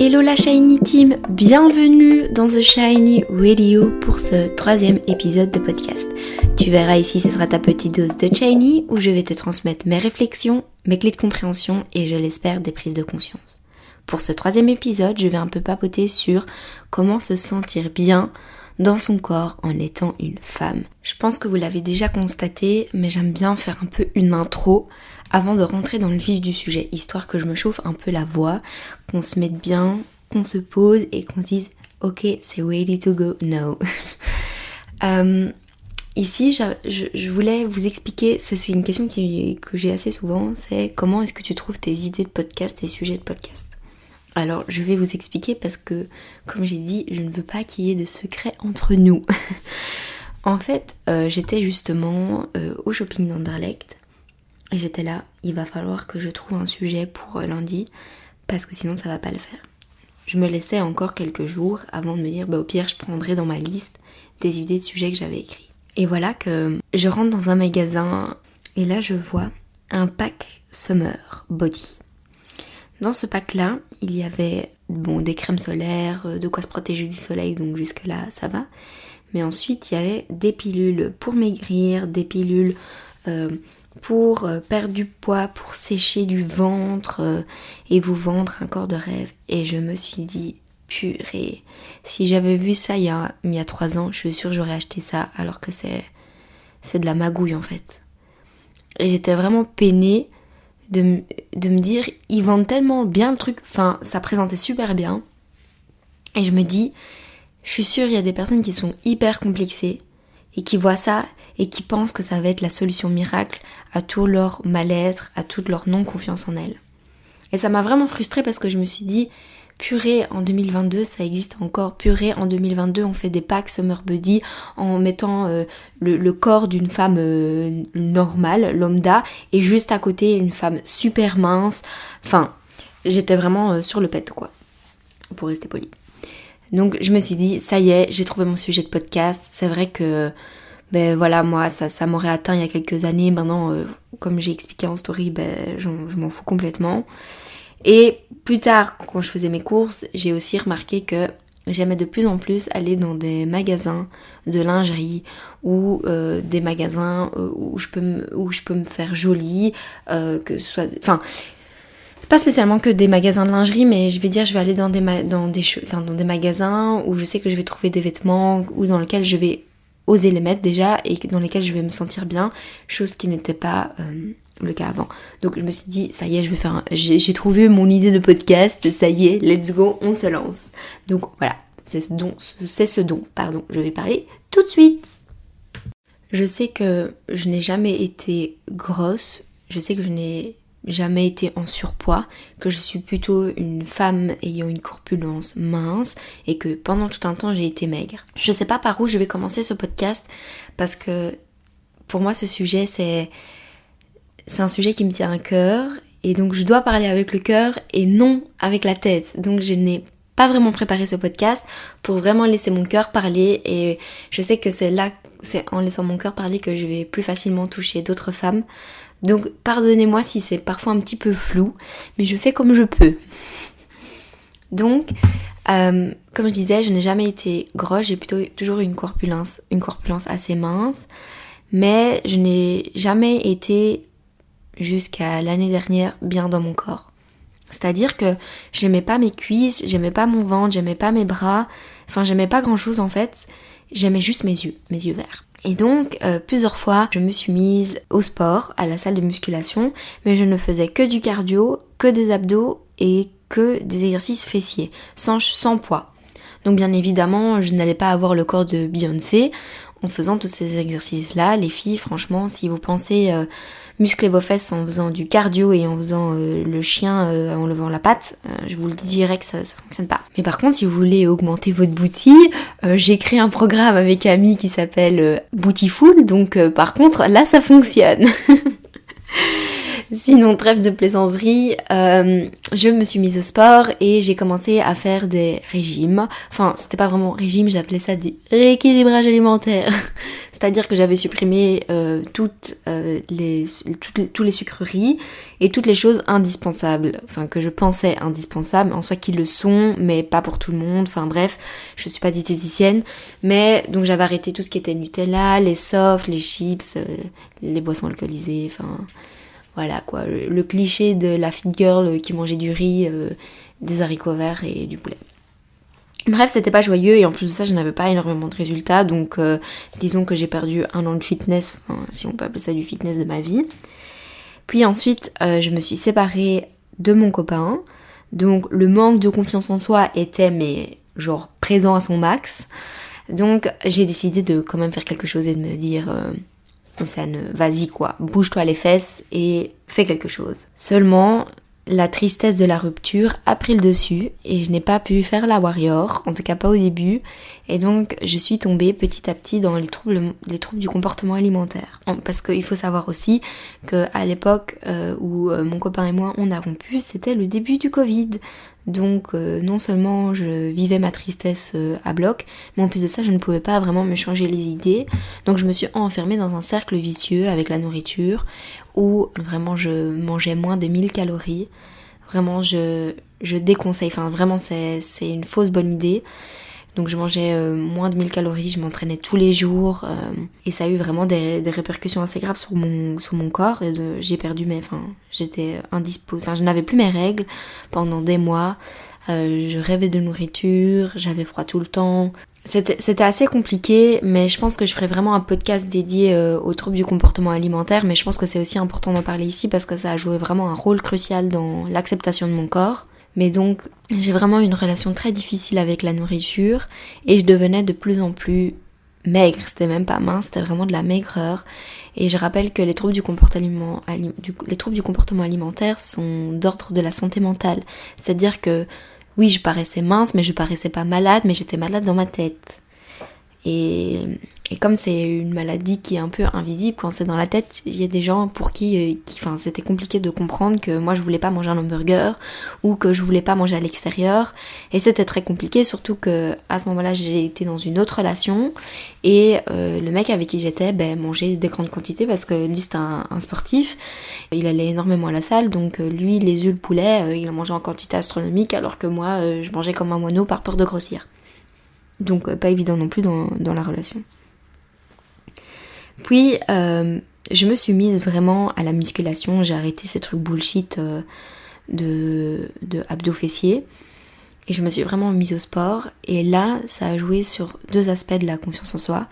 Hello la Shiny Team, bienvenue dans The Shiny Radio pour ce troisième épisode de podcast. Tu verras ici, ce sera ta petite dose de Shiny où je vais te transmettre mes réflexions, mes clés de compréhension et je l'espère des prises de conscience. Pour ce troisième épisode, je vais un peu papoter sur comment se sentir bien dans son corps en étant une femme. Je pense que vous l'avez déjà constaté, mais j'aime bien faire un peu une intro avant de rentrer dans le vif du sujet, histoire que je me chauffe un peu la voix, qu'on se mette bien, qu'on se pose et qu'on se dise ok c'est ready to go now. Euh, ici je, voulais vous expliquer, c'est une question que j'ai assez souvent, c'est comment est-ce que tu trouves tes idées de podcast, tes sujets de podcast? Alors je vais vous expliquer parce que comme j'ai dit, je ne veux pas qu'il y ait de secrets entre nous. en fait, euh, j'étais justement euh, au shopping d'Anderlecht et j'étais là, il va falloir que je trouve un sujet pour euh, lundi parce que sinon ça va pas le faire. Je me laissais encore quelques jours avant de me dire bah au pire je prendrai dans ma liste des idées de sujets que j'avais écrits. Et voilà que je rentre dans un magasin et là je vois un pack Summer Body. Dans ce pack-là, il y avait bon, des crèmes solaires, euh, de quoi se protéger du soleil, donc jusque-là ça va. Mais ensuite, il y avait des pilules pour maigrir, des pilules euh, pour euh, perdre du poids, pour sécher du ventre et vous vendre un corps de rêve. Et je me suis dit, purée, si j'avais vu ça il y a, il y a 3 ans, je suis sûre j'aurais acheté ça alors que c'est, c'est de la magouille en fait. Et j'étais vraiment peinée de, me dire, ils vendent tellement bien le truc, enfin, ça présentait super bien. Et je me dis, je suis sûre, il y a des personnes qui sont hyper complexées et qui voient ça et qui pensent que ça va être la solution miracle à tout leur mal-être, à toute leur non-confiance en elles. Et ça m'a vraiment frustrée parce que je me suis dit, purée en 2022 ça existe encore, purée en 2022 on fait des packs Summer Buddy en mettant euh, le, corps d'une femme euh, normale, lambda, et juste à côté une femme super mince. Enfin, j'étais vraiment euh, sur le pet quoi, pour rester poli. Donc je me suis dit, ça y est, j'ai trouvé mon sujet de podcast. C'est vrai que ben voilà, moi ça, m'aurait atteint il y a quelques années. Maintenant, comme j'ai expliqué en story, ben, je m'en fous complètement. Et plus tard, quand je faisais mes courses, j'ai aussi remarqué que j'aimais de plus en plus aller dans des magasins de lingerie ou euh, des magasins euh, où je peux me, faire jolie, euh, que ce soit... Enfin, pas spécialement que des magasins de lingerie, mais je vais dire, je vais aller dans des, dans dans des magasins où je sais que je vais trouver des vêtements ou dans lesquels je vais oser les mettre déjà et dans lesquels je vais me sentir bien, chose qui n'était pas le cas avant. Donc je me suis dit, ça y est, je vais faire j'ai trouvé mon idée de podcast, ça y est, let's go, on se lance. Donc voilà, c'est ce dont, c'est ce dont, pardon, je vais parler tout de suite. Je sais que je n'ai jamais été grosse, je sais que je n'ai jamais été en surpoids, que je suis plutôt une femme ayant une corpulence mince et que pendant tout un temps j'ai été maigre. Je sais pas par où je vais commencer ce podcast parce que pour moi ce sujet c'est c'est un sujet qui me tient à cœur et donc je dois parler avec le cœur et non avec la tête. Donc je n'ai pas vraiment préparé ce podcast pour vraiment laisser mon cœur parler et je sais que c'est là, c'est en laissant mon cœur parler que je vais plus facilement toucher d'autres femmes. Donc pardonnez-moi si c'est parfois un petit peu flou, mais je fais comme je peux. Donc, euh, comme je disais, je n'ai jamais été grosse, j'ai plutôt toujours une corpulence, une corpulence assez mince, mais je n'ai jamais été jusqu'à l'année dernière bien dans mon corps. C'est-à-dire que j'aimais pas mes cuisses, j'aimais pas mon ventre, j'aimais pas mes bras, enfin j'aimais pas grand chose en fait, j'aimais juste mes yeux, mes yeux verts. Et donc euh, plusieurs fois je me suis mise au sport, à la salle de musculation, mais je ne faisais que du cardio, que des abdos et que des exercices fessiers, sans, sans poids. Donc bien évidemment je n'allais pas avoir le corps de Beyoncé en faisant tous ces exercices-là. Les filles, franchement, si vous pensez... Euh, muscler vos fesses en faisant du cardio et en faisant euh, le chien euh, en levant la patte, euh, je vous le dirais que ça, ça fonctionne pas. Mais par contre, si vous voulez augmenter votre boutique, j'ai créé un programme avec Ami qui s'appelle Bootyful, donc par contre, là ça fonctionne. Sinon, trêve de plaisanterie, je me suis mise au sport et j'ai commencé à faire des régimes. Enfin, c'était pas vraiment régime, j'appelais ça du rééquilibrage alimentaire. C'est-à-dire que j'avais supprimé euh, toutes, euh, les, tous les sucreries et toutes les choses indispensables, enfin que je pensais indispensables, en soi qui le sont, mais pas pour tout le monde. Enfin bref, je suis pas diététicienne, mais donc j'avais arrêté tout ce qui était Nutella, les softs, les chips, euh, les boissons alcoolisées, enfin voilà quoi, le, cliché de la fit girl qui mangeait du riz, des haricots verts et du poulet. Bref, c'était pas joyeux et en plus de ça, je n'avais pas énormément de résultats. Donc, euh, disons que j'ai perdu un an de fitness, si on peut appeler ça du fitness de ma vie. Puis ensuite, euh, je me suis séparée de mon copain. Donc, le manque de confiance en soi était, mais genre, présent à son max. Donc, j'ai décidé de quand même faire quelque chose et de me dire, euh, vas-y quoi, bouge-toi les fesses et fais quelque chose. Seulement, la tristesse de la rupture a pris le dessus et je n'ai pas pu faire la warrior, en tout cas pas au début, et donc je suis tombée petit à petit dans les troubles, les troubles du comportement alimentaire. Parce qu'il faut savoir aussi qu'à l'époque euh, où euh, mon copain et moi on a rompu, c'était le début du Covid. Donc euh, non seulement je vivais ma tristesse à bloc, mais en plus de ça je ne pouvais pas vraiment me changer les idées. Donc je me suis enfermée dans un cercle vicieux avec la nourriture où vraiment je mangeais moins de 1000 calories. Vraiment, je, je déconseille. Enfin, vraiment, c'est une fausse bonne idée. Donc, je mangeais euh, moins de 1000 calories, je m'entraînais tous les jours. Euh, et ça a eu vraiment des, répercussions assez graves sur mon, sur mon corps. Et j'ai perdu mes. Enfin, j'étais indisposée. Enfin, je n'avais plus mes règles pendant des mois. Euh, je rêvais de nourriture, j'avais froid tout le temps. C'était assez compliqué, mais je pense que je ferai vraiment un podcast dédié euh, aux troubles du comportement alimentaire, mais je pense que c'est aussi important d'en parler ici parce que ça a joué vraiment un rôle crucial dans l'acceptation de mon corps. Mais donc, j'ai vraiment une relation très difficile avec la nourriture et je devenais de plus en plus maigre. C'était même pas mince, c'était vraiment de la maigreur. Et je rappelle que les troubles du comportement, les troubles du comportement alimentaire sont d'ordre de la santé mentale. C'est-à-dire que oui, je paraissais mince, mais je paraissais pas malade, mais j'étais malade dans ma tête. Et, comme c'est une maladie qui est un peu invisible quand c'est dans la tête, il y a des gens pour qui, euh, qui enfin, c'était compliqué de comprendre que moi je voulais pas manger un hamburger ou que je voulais pas manger à l'extérieur. Et c'était très compliqué, surtout que à ce moment-là j'ai été dans une autre relation et euh, le mec avec qui j'étais ben, mangeait des grandes quantités parce que lui c'est un, sportif. Il allait énormément à la salle, donc euh, lui les œufs, le poulet, il en mangeait en quantité astronomique alors que moi je mangeais comme un moineau par peur de grossir. Donc pas évident non plus dans, la relation. Puis euh, je me suis mise vraiment à la musculation, j'ai arrêté ces trucs bullshit euh, de, de abdos fessiers. Et je me suis vraiment mise au sport. Et là, ça a joué sur deux aspects de la confiance en soi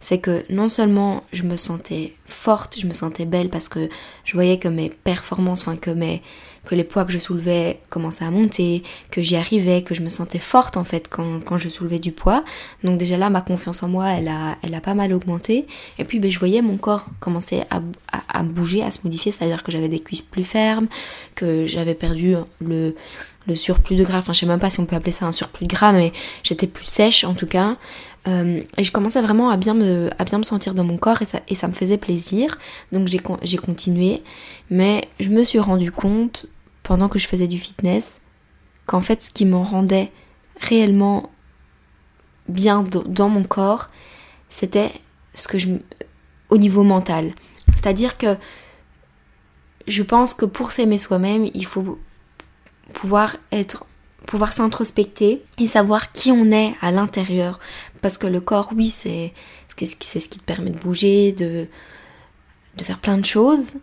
c'est que non seulement je me sentais forte, je me sentais belle parce que je voyais que mes performances, enfin que mes que les poids que je soulevais commençaient à monter, que j'y arrivais, que je me sentais forte en fait quand, quand, je soulevais du poids. Donc déjà là, ma confiance en moi, elle a, elle a pas mal augmenté. Et puis ben, je voyais mon corps commencer à, à, bouger, à se modifier, c'est-à-dire que j'avais des cuisses plus fermes, que j'avais perdu le, le surplus de gras. Enfin, je sais même pas si on peut appeler ça un surplus de gras, mais j'étais plus sèche en tout cas. Euh, et je commençais vraiment à bien, me, à bien me sentir dans mon corps et ça, et ça me faisait plaisir. Donc j'ai continué. Mais je me suis rendu compte, pendant que je faisais du fitness, qu'en fait ce qui me rendait réellement bien dans mon corps, c'était ce que je au niveau mental. C'est-à-dire que je pense que pour s'aimer soi-même, il faut pouvoir être pouvoir s'introspecter et savoir qui on est à l'intérieur. Parce que le corps, oui, c'est c'est ce qui te permet de bouger, de, de faire plein de choses.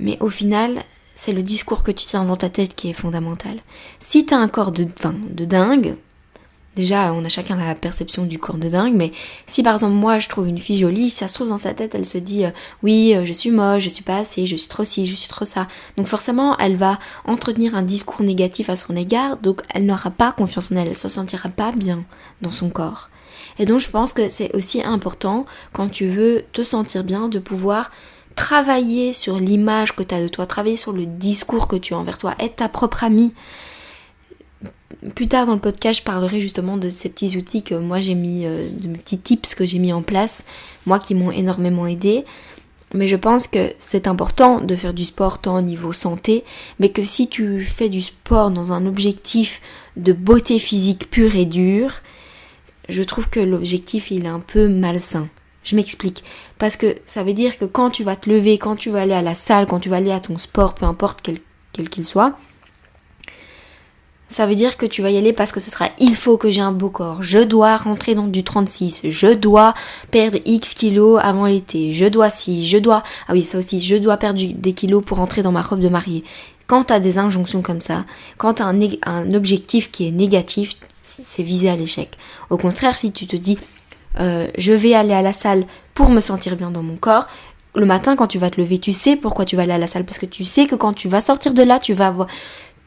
Mais au final, c'est le discours que tu tiens dans ta tête qui est fondamental. Si tu as un corps de, de dingue, Déjà, on a chacun la perception du corps de dingue, mais si par exemple moi je trouve une fille jolie, si ça se trouve dans sa tête, elle se dit euh, oui, euh, je suis moche, je suis pas assez, je suis trop ci, je suis trop ça. Donc forcément, elle va entretenir un discours négatif à son égard, donc elle n'aura pas confiance en elle, elle se sentira pas bien dans son corps. Et donc je pense que c'est aussi important quand tu veux te sentir bien de pouvoir travailler sur l'image que tu as de toi, travailler sur le discours que tu as envers toi, être ta propre amie plus tard dans le podcast, je parlerai justement de ces petits outils que moi j'ai mis, euh, de mes petits tips que j'ai mis en place, moi qui m'ont énormément aidé. Mais je pense que c'est important de faire du sport tant au niveau santé, mais que si tu fais du sport dans un objectif de beauté physique pure et dure, je trouve que l'objectif il est un peu malsain. Je m'explique. Parce que ça veut dire que quand tu vas te lever, quand tu vas aller à la salle, quand tu vas aller à ton sport, peu importe quel qu'il soit, ça veut dire que tu vas y aller parce que ce sera il faut que j'ai un beau corps, je dois rentrer dans du 36, je dois perdre X kilos avant l'été, je dois si, je dois, ah oui ça aussi, je dois perdre des kilos pour rentrer dans ma robe de mariée. Quand tu as des injonctions comme ça, quand tu as un, objectif qui est négatif, c'est visé à l'échec. Au contraire, si tu te dis euh, je vais aller à la salle pour me sentir bien dans mon corps, le matin quand tu vas te lever, tu sais pourquoi tu vas aller à la salle parce que tu sais que quand tu vas sortir de là, tu vas avoir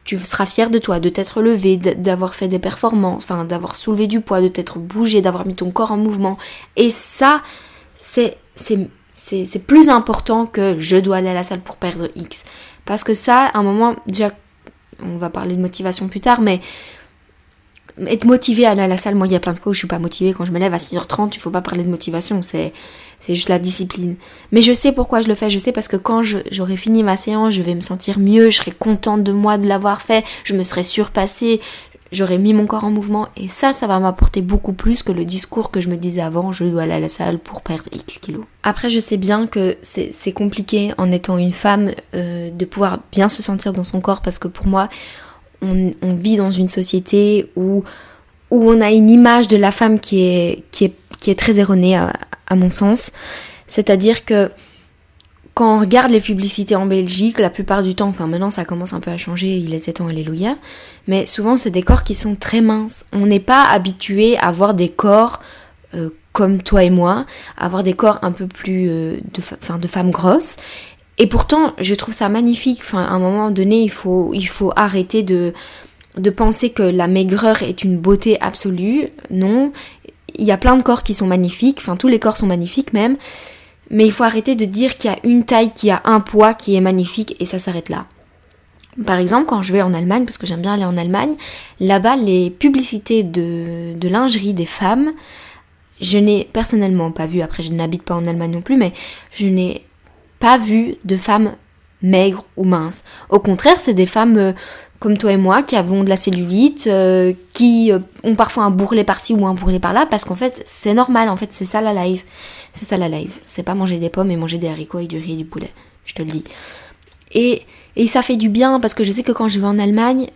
tu seras fier de toi, de t'être levé, d'avoir fait des performances, d'avoir soulevé du poids, de t'être bougé, d'avoir mis ton corps en mouvement. Et ça, c'est c'est plus important que je dois aller à la salle pour perdre X. Parce que ça, à un moment, déjà, on va parler de motivation plus tard, mais être motivé à aller à la salle, moi il y a plein de fois où je suis pas motivée. Quand je me lève à 6h30, il faut pas parler de motivation, c'est, c'est juste la discipline. Mais je sais pourquoi je le fais, je sais parce que quand j'aurai fini ma séance, je vais me sentir mieux, je serai contente de moi de l'avoir fait, je me serai surpassée, j'aurai mis mon corps en mouvement. Et ça, ça va m'apporter beaucoup plus que le discours que je me disais avant, je dois aller à la salle pour perdre X kilos. Après, je sais bien que c'est compliqué en étant une femme euh, de pouvoir bien se sentir dans son corps parce que pour moi, on, vit dans une société où, on a une image de la femme qui est, très erronée à, mon sens. C'est-à-dire que quand on regarde les publicités en Belgique, la plupart du temps, enfin maintenant ça commence un peu à changer, il était temps, alléluia, mais souvent c'est des corps qui sont très minces. On n'est pas habitué à voir des corps euh, comme toi et moi, à avoir des corps un peu plus euh, de femmes grosses. Et pourtant, je trouve ça magnifique. Enfin, à un moment donné, il faut, arrêter de, penser que la maigreur est une beauté absolue. Non, il y a plein de corps qui sont magnifiques. Enfin, tous les corps sont magnifiques même. Mais il faut arrêter de dire qu'il y a une taille qui a un poids qui est magnifique et ça s'arrête là. Par exemple, quand je vais en Allemagne, parce que j'aime bien aller en Allemagne, là-bas, les publicités de lingerie des femmes, je n'ai personnellement pas vu, après je n'habite pas en Allemagne non plus, mais je n'ai pas vu de femmes maigres ou minces. Au contraire, c'est des femmes euh, comme toi et moi qui avons de la cellulite, euh, qui euh, ont parfois un bourrelet par-ci ou un bourrelet par-là, parce qu'en fait, c'est normal, en fait, c'est ça la live. C'est ça la live. C'est pas manger des pommes et manger des haricots et du riz et du poulet. Je te le dis. Et, et ça fait du bien, parce que je sais que quand je vais en Allemagne,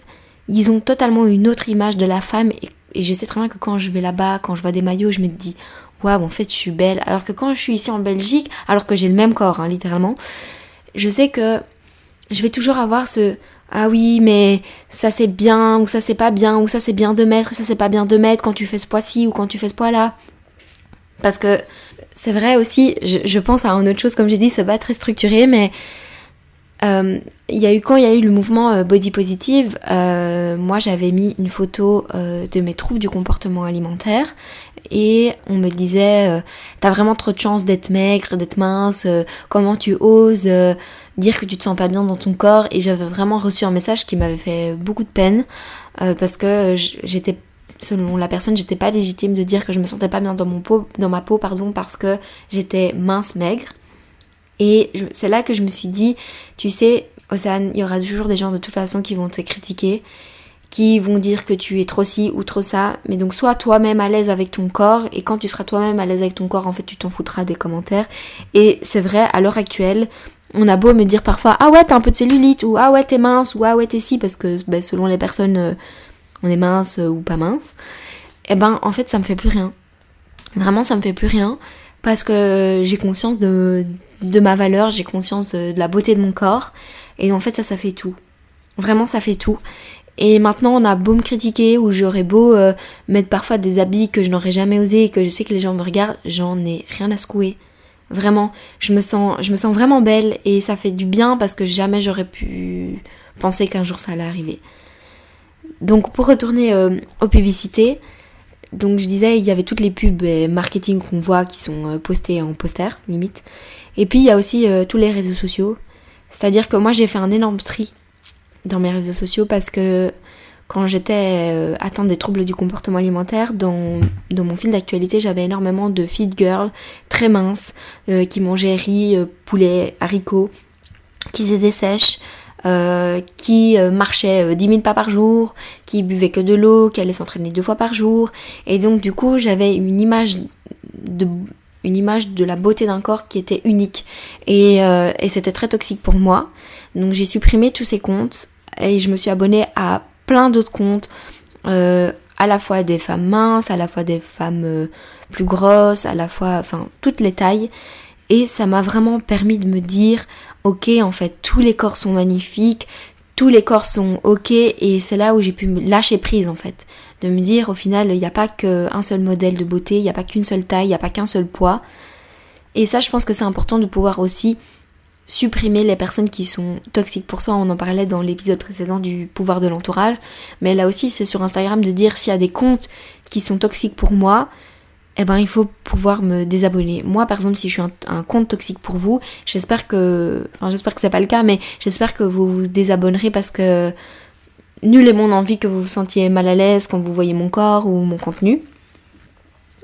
ils ont totalement une autre image de la femme, et je sais très bien que quand je vais là-bas, quand je vois des maillots, je me dis, waouh, en fait, je suis belle. Alors que quand je suis ici en Belgique, alors que j'ai le même corps, hein, littéralement, je sais que je vais toujours avoir ce ah oui, mais ça c'est bien, ou ça c'est pas bien, ou ça c'est bien de mettre, ça c'est pas bien de mettre quand tu fais ce poids-ci ou quand tu fais ce poids-là. Parce que c'est vrai aussi, je, pense à une autre chose, comme j'ai dit, c'est pas très structuré, mais il y a eu quand il y a eu le mouvement euh, body positive, euh, moi j'avais mis une photo de mes troubles du comportement alimentaire et on me disait t'as vraiment trop de chance d'être maigre, d'être mince, comment tu oses dire que tu te sens pas bien dans ton corps et j'avais vraiment reçu un message qui m'avait fait beaucoup de peine parce que j'étais selon la personne j'étais pas légitime de dire que je me sentais pas bien dans mon peau dans ma peau pardon parce que j'étais mince maigre et c'est là que je me suis dit, tu sais, Océane, il y aura toujours des gens de toute façon qui vont te critiquer, qui vont dire que tu es trop ci ou trop ça. Mais donc sois toi-même à l'aise avec ton corps et quand tu seras toi-même à l'aise avec ton corps, en fait, tu t'en foutras des commentaires. Et c'est vrai, à l'heure actuelle, on a beau me dire parfois ah ouais t'as un peu de cellulite ou ah ouais t'es mince ou ah ouais t'es si parce que ben, selon les personnes euh, on est mince ou pas mince. Et eh ben en fait ça me fait plus rien. Vraiment ça me fait plus rien parce que j'ai conscience de, de ma valeur, j'ai conscience de, la beauté de mon corps. Et en fait, ça, ça fait tout. Vraiment, ça fait tout. Et maintenant, on a beau me critiquer ou j'aurais beau euh, mettre parfois des habits que je n'aurais jamais osé et que je sais que les gens me regardent, j'en ai rien à secouer. Vraiment, je me sens, je me sens vraiment belle et ça fait du bien parce que jamais j'aurais pu penser qu'un jour ça allait arriver. Donc pour retourner euh, aux publicités, donc je disais, il y avait toutes les pubs et marketing qu'on voit qui sont euh, postées en poster, limite. Et puis il y a aussi euh, tous les réseaux sociaux. C'est-à-dire que moi j'ai fait un énorme tri dans mes réseaux sociaux parce que quand j'étais euh, atteinte des troubles du comportement alimentaire, dans, mon fil d'actualité, j'avais énormément de fit girls très minces qui mangeaient riz, poulet, haricots, qui des sèches, euh, qui euh, marchait 10 euh, 000 pas par jour, qui buvait que de l'eau, qui allait s'entraîner deux fois par jour. Et donc du coup j'avais une image de une image de la beauté d'un corps qui était unique. Et, euh, et c'était très toxique pour moi. Donc j'ai supprimé tous ces comptes et je me suis abonnée à plein d'autres comptes. Euh, à la fois des femmes minces, à la fois des femmes euh, plus grosses, à la fois, enfin, toutes les tailles. Et ça m'a vraiment permis de me dire, ok, en fait, tous les corps sont magnifiques, tous les corps sont ok, et c'est là où j'ai pu lâcher prise, en fait. De me dire, au final, il n'y a pas qu'un seul modèle de beauté, il n'y a pas qu'une seule taille, il n'y a pas qu'un seul poids. Et ça, je pense que c'est important de pouvoir aussi supprimer les personnes qui sont toxiques pour soi. On en parlait dans l'épisode précédent du pouvoir de l'entourage. Mais là aussi, c'est sur Instagram de dire s'il y a des comptes qui sont toxiques pour moi, eh ben il faut pouvoir me désabonner. Moi, par exemple, si je suis un, compte toxique pour vous, j'espère que, enfin, j'espère que c'est pas le cas, mais j'espère que vous vous désabonnerez parce que nul est mon envie que vous vous sentiez mal à l'aise quand vous voyez mon corps ou mon contenu.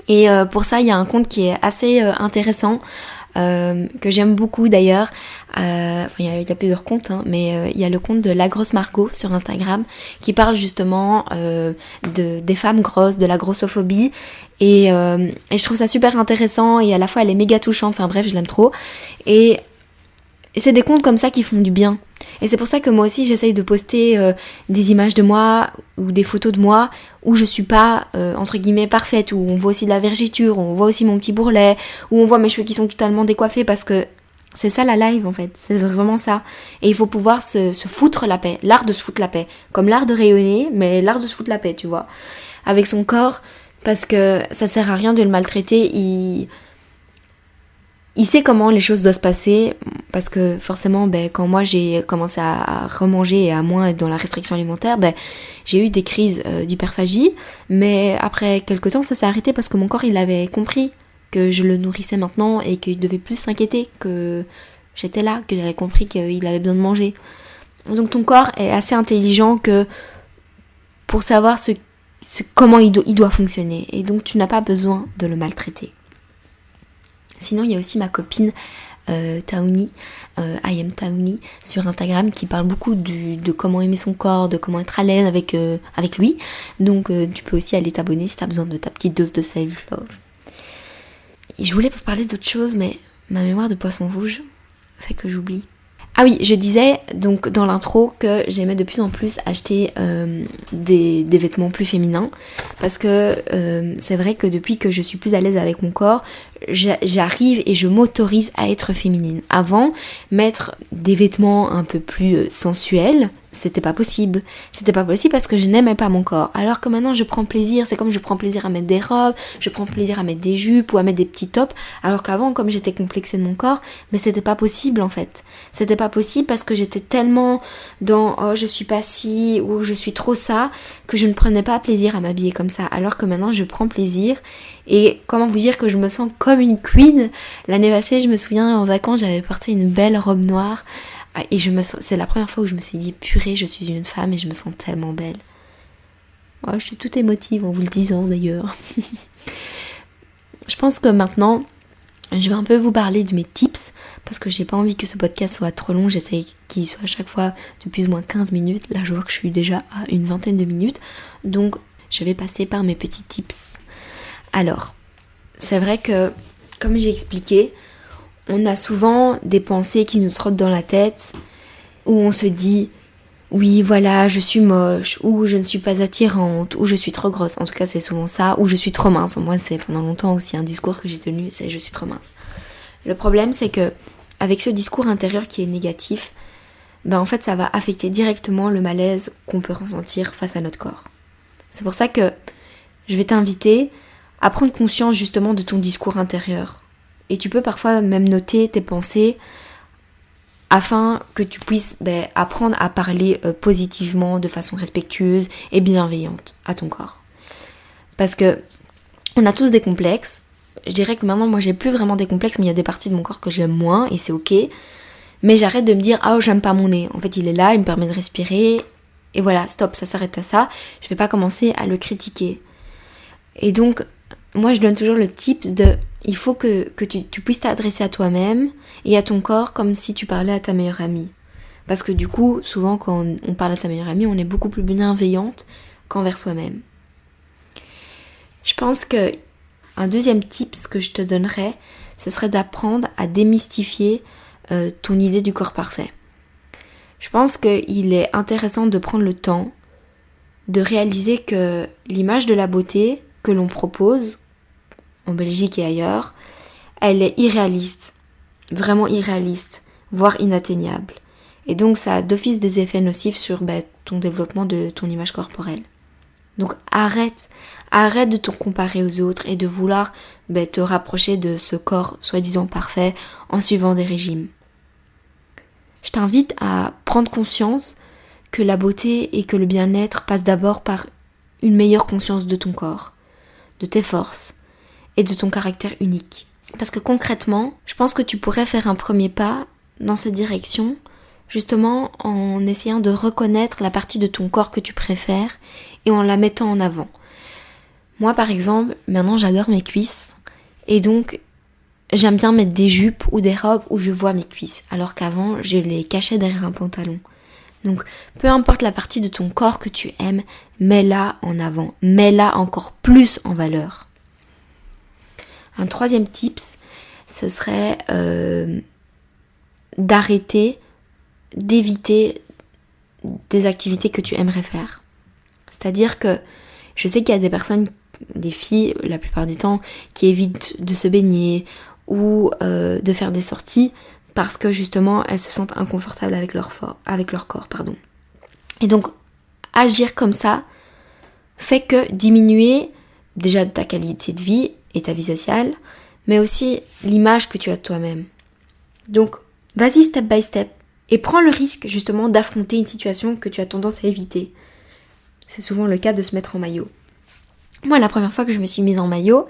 Et euh, pour ça, il y a un compte qui est assez euh, intéressant euh, que j'aime beaucoup d'ailleurs. Enfin, il y, a plusieurs comptes, hein, mais il y a le compte de La Grosse Margot sur Instagram qui parle justement de, des femmes grosses, de la grossophobie. Et, et, je trouve ça super intéressant et à la fois elle est méga touchante. Enfin bref, je l'aime trop. Et et c'est des comptes comme ça qui font du bien. Et c'est pour ça que moi aussi j'essaye de poster euh, des images de moi ou des photos de moi où je suis pas euh, entre guillemets parfaite, où on voit aussi de la vergiture, où on voit aussi mon petit bourrelet, où on voit mes cheveux qui sont totalement décoiffés parce que c'est ça la live en fait, c'est vraiment ça. Et il faut pouvoir se, foutre la paix, l'art de se foutre la paix, comme l'art de rayonner, mais l'art de se foutre la paix, tu vois, avec son corps, parce que ça sert à rien de le maltraiter. Il il sait comment les choses doivent se passer parce que forcément ben, quand moi j'ai commencé à, remanger et à moins être dans la restriction alimentaire ben, j'ai eu des crises euh, d'hyperphagie. Mais après quelques temps ça s'est arrêté parce que mon corps il avait compris que je le nourrissais maintenant et qu'il devait plus s'inquiéter que j'étais là que j'avais compris qu'il avait besoin de manger. Donc ton corps est assez intelligent que pour savoir ce, comment il doit fonctionner. Et donc tu n'as pas besoin de le maltraiter Sinon, il y a aussi ma copine euh, euh, I am Taouni, sur Instagram, qui parle beaucoup de comment aimer son corps, de comment être à l'aise avec, euh, avec lui. Donc, euh, tu peux aussi aller t'abonner si tu besoin de ta petite dose de self-love. Je voulais vous parler d'autre chose, mais ma mémoire de poisson rouge fait que j'oublie. Ah oui, je disais donc dans l'intro que j'aimais de plus en plus acheter euh, des, vêtements plus féminins parce que euh, c'est vrai que depuis que je suis plus à l'aise avec mon corps, j'arrive et je m'autorise à être féminine. Avant, mettre des vêtements un peu plus euh, sensuels, c'était pas possible. C'était pas possible parce que je n'aimais pas mon corps. Alors que maintenant je prends plaisir, c'est comme je prends plaisir à mettre des robes, je prends plaisir à mettre des jupes ou à mettre des petits tops. Alors qu'avant, comme j'étais complexée de mon corps, mais c'était pas possible en fait. C'était pas possible parce que j'étais tellement dans oh je suis pas si ou je suis trop ça que je ne prenais pas plaisir à m'habiller comme ça. Alors que maintenant je prends plaisir et comment vous dire que je me sens comme une queen? L'année passée, je me souviens en vacances, j'avais porté une belle robe noire et je me c'est la première fois où je me suis dit, purée, je suis une femme et je me sens tellement belle. Oh, je suis toute émotive en vous le disant d'ailleurs. je pense que maintenant, je vais un peu vous parler de mes tips parce que j'ai pas envie que ce podcast soit trop long. J'essaye qu'il soit à chaque fois de plus ou moins 15 minutes. Là, je vois que je suis déjà à une vingtaine de minutes. Donc, je vais passer par mes petits tips. Alors, c'est vrai que, comme j'ai expliqué, on a souvent des pensées qui nous trottent dans la tête, où on se dit oui voilà je suis moche, ou je ne suis pas attirante, ou je suis trop grosse, en tout cas c'est souvent ça, ou je suis trop mince, moi c'est pendant longtemps aussi un discours que j'ai tenu, c'est je suis trop mince. Le problème c'est que avec ce discours intérieur qui est négatif, ben en fait ça va affecter directement le malaise qu'on peut ressentir face à notre corps. C'est pour ça que je vais t'inviter à prendre conscience justement de ton discours intérieur, et tu peux parfois même noter tes pensées afin que tu puisses ben, apprendre à parler euh, positivement, de façon respectueuse et bienveillante à ton corps. Parce que on a tous des complexes. Je dirais que maintenant, moi, j'ai plus vraiment des complexes, mais il y a des parties de mon corps que j'aime moins et c'est ok. Mais j'arrête de me dire, ah, oh, j'aime pas mon nez. En fait, il est là, il me permet de respirer. Et voilà, stop, ça s'arrête à ça. Je vais pas commencer à le critiquer. Et donc, moi, je donne toujours le tips de il faut que, tu, puisses t'adresser à toi-même et à ton corps comme si tu parlais à ta meilleure amie. Parce que du coup, souvent quand on, parle à sa meilleure amie, on est beaucoup plus bienveillante qu'envers soi-même. Je pense que un deuxième ce que je te donnerais, ce serait d'apprendre à démystifier euh, ton idée du corps parfait. Je pense qu'il est intéressant de prendre le temps de réaliser que l'image de la beauté que l'on propose, en Belgique et ailleurs, elle est irréaliste, vraiment irréaliste, voire inatteignable. Et donc ça a d'office des effets nocifs sur ben, ton développement de ton image corporelle. Donc arrête, arrête de te comparer aux autres et de vouloir ben, te rapprocher de ce corps soi-disant parfait en suivant des régimes. Je t'invite à prendre conscience que la beauté et que le bien-être passent d'abord par une meilleure conscience de ton corps, de tes forces et de ton caractère unique. Parce que concrètement, je pense que tu pourrais faire un premier pas dans cette direction, justement en essayant de reconnaître la partie de ton corps que tu préfères et en la mettant en avant. Moi par exemple, maintenant j'adore mes cuisses et donc j'aime bien mettre des jupes ou des robes où je vois mes cuisses, alors qu'avant je les cachais derrière un pantalon. Donc, peu importe la partie de ton corps que tu aimes, mets-la en avant, mets-la encore plus en valeur. Un troisième tips, ce serait euh, d'arrêter, d'éviter des activités que tu aimerais faire. C'est-à-dire que je sais qu'il y a des personnes, des filles la plupart du temps, qui évitent de se baigner ou euh, de faire des sorties parce que justement elles se sentent inconfortables avec leur, corps. Pardon. Et donc agir comme ça fait que diminuer déjà ta qualité de vie et ta vie sociale, mais aussi l'image que tu as de toi-même. Donc vas-y step by step et prends le risque justement d'affronter une situation que tu as tendance à éviter. C'est souvent le cas de se mettre en maillot. Moi la première fois que je me suis mise en maillot,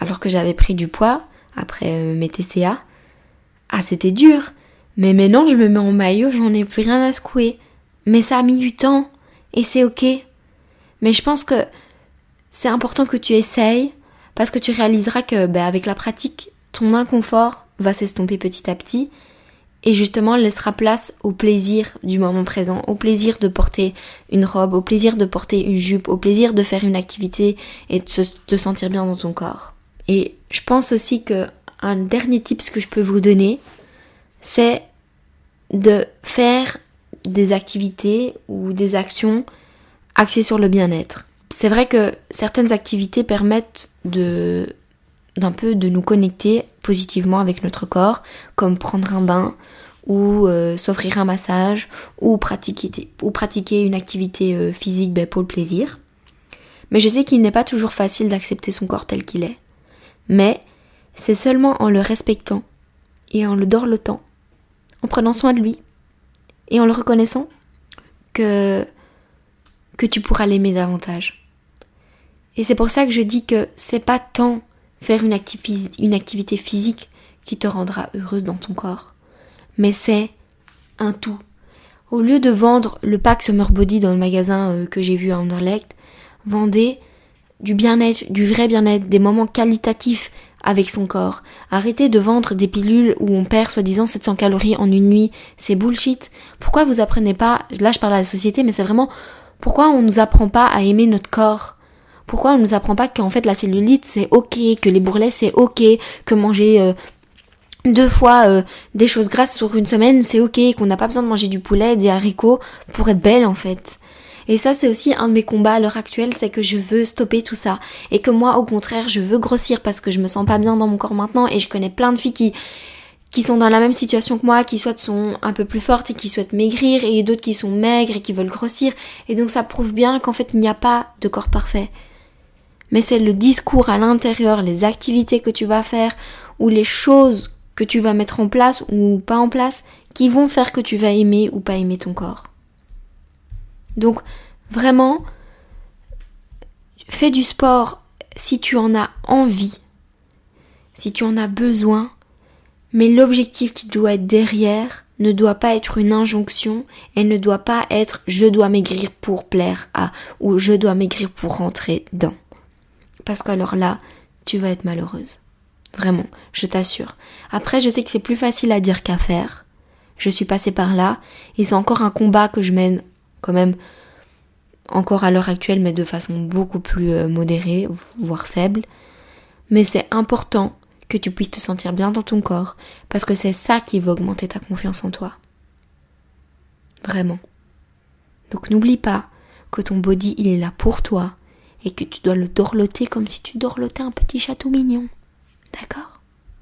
alors que j'avais pris du poids après euh, mes TCA, ah, c'était dur. Mais maintenant, je me mets en maillot, j'en ai plus rien à secouer. Mais ça a mis du temps. Et c'est ok. Mais je pense que c'est important que tu essayes. Parce que tu réaliseras que, ben, avec la pratique, ton inconfort va s'estomper petit à petit. Et justement, laissera place au plaisir du moment présent, au plaisir de porter une robe, au plaisir de porter une jupe, au plaisir de faire une activité et de te sentir bien dans ton corps. Et je pense aussi que un dernier tip que je peux vous donner, c'est de faire des activités ou des actions axées sur le bien-être. C'est vrai que certaines activités permettent de d'un peu de nous connecter positivement avec notre corps, comme prendre un bain ou euh, s'offrir un massage ou pratiquer, une activité euh, physique ben, pour le plaisir. Mais je sais qu'il n'est pas toujours facile d'accepter son corps tel qu'il est. Mais c'est seulement en le respectant et en le dorlotant, en prenant soin de lui et en le reconnaissant que, que tu pourras l'aimer davantage. Et c'est pour ça que je dis que c'est pas tant faire une, activité physique qui te rendra heureuse dans ton corps, mais c'est un tout. Au lieu de vendre le pack Summer Body dans le magasin euh, que j'ai vu à Anderlecht, vendez du bien-être, du vrai bien-être, des moments qualitatifs avec son corps. Arrêtez de vendre des pilules où on perd soi-disant 700 calories en une nuit. C'est bullshit. Pourquoi vous apprenez pas, là je parle à la société, mais c'est vraiment pourquoi on nous apprend pas à aimer notre corps? Pourquoi on nous apprend pas qu'en fait la cellulite c'est ok, que les bourrelets c'est ok, que manger euh, deux fois euh, des choses grasses sur une semaine c'est ok, qu'on n'a pas besoin de manger du poulet, des haricots pour être belle en fait. Et ça, c'est aussi un de mes combats à l'heure actuelle, c'est que je veux stopper tout ça. Et que moi, au contraire, je veux grossir parce que je me sens pas bien dans mon corps maintenant. Et je connais plein de filles qui, qui sont dans la même situation que moi, qui soit sont un peu plus fortes et qui souhaitent maigrir, et d'autres qui sont maigres et qui veulent grossir. Et donc ça prouve bien qu'en fait, il n'y a pas de corps parfait. Mais c'est le discours à l'intérieur, les activités que tu vas faire, ou les choses que tu vas mettre en place ou pas en place, qui vont faire que tu vas aimer ou pas aimer ton corps. Donc vraiment, fais du sport si tu en as envie, si tu en as besoin, mais l'objectif qui doit être derrière ne doit pas être une injonction et ne doit pas être je dois maigrir pour plaire à ou je dois maigrir pour rentrer dans. Parce qu'alors là, tu vas être malheureuse. Vraiment, je t'assure. Après, je sais que c'est plus facile à dire qu'à faire. Je suis passée par là et c'est encore un combat que je mène quand même encore à l'heure actuelle, mais de façon beaucoup plus euh, modérée, voire faible. mais c'est important que tu puisses te sentir bien dans ton corps, parce que c'est ça qui va augmenter ta confiance en toi. Vraiment. Donc n'oublie pas que ton body, il est là pour toi, et que tu dois le dorloter comme si tu dorlotais un petit château mignon. D'accord?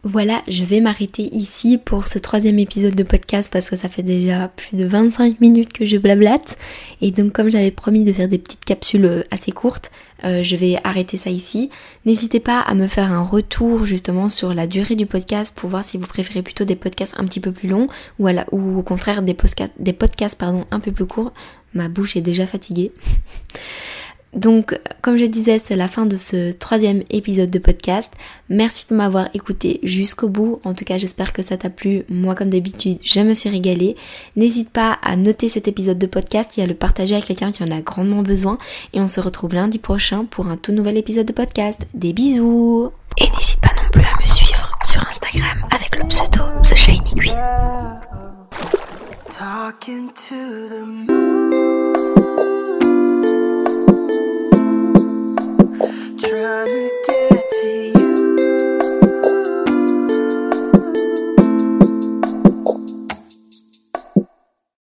Voilà, je vais m'arrêter ici pour ce troisième épisode de podcast parce que ça fait déjà plus de 25 minutes que je blablate. Et donc comme j'avais promis de faire des petites capsules euh, assez courtes, euh, je vais arrêter ça ici. N'hésitez pas à me faire un retour justement sur la durée du podcast pour voir si vous préférez plutôt des podcasts un petit peu plus longs ou, au contraire des, podcasts un peu plus courts. Ma bouche est déjà fatiguée. Donc, comme je disais, c'est la fin de ce troisième épisode de podcast. Merci de m'avoir écouté jusqu'au bout. En tout cas, j'espère que ça t'a plu. Moi, comme d'habitude, je me suis régalée. N'hésite pas à noter cet épisode de podcast et à le partager avec quelqu'un qui en a grandement besoin. Et on se retrouve lundi prochain pour un tout nouvel épisode de podcast. Des bisous Et n'hésite pas non plus à me suivre sur Instagram avec le pseudo The Shiny Queen. Trying to get to you.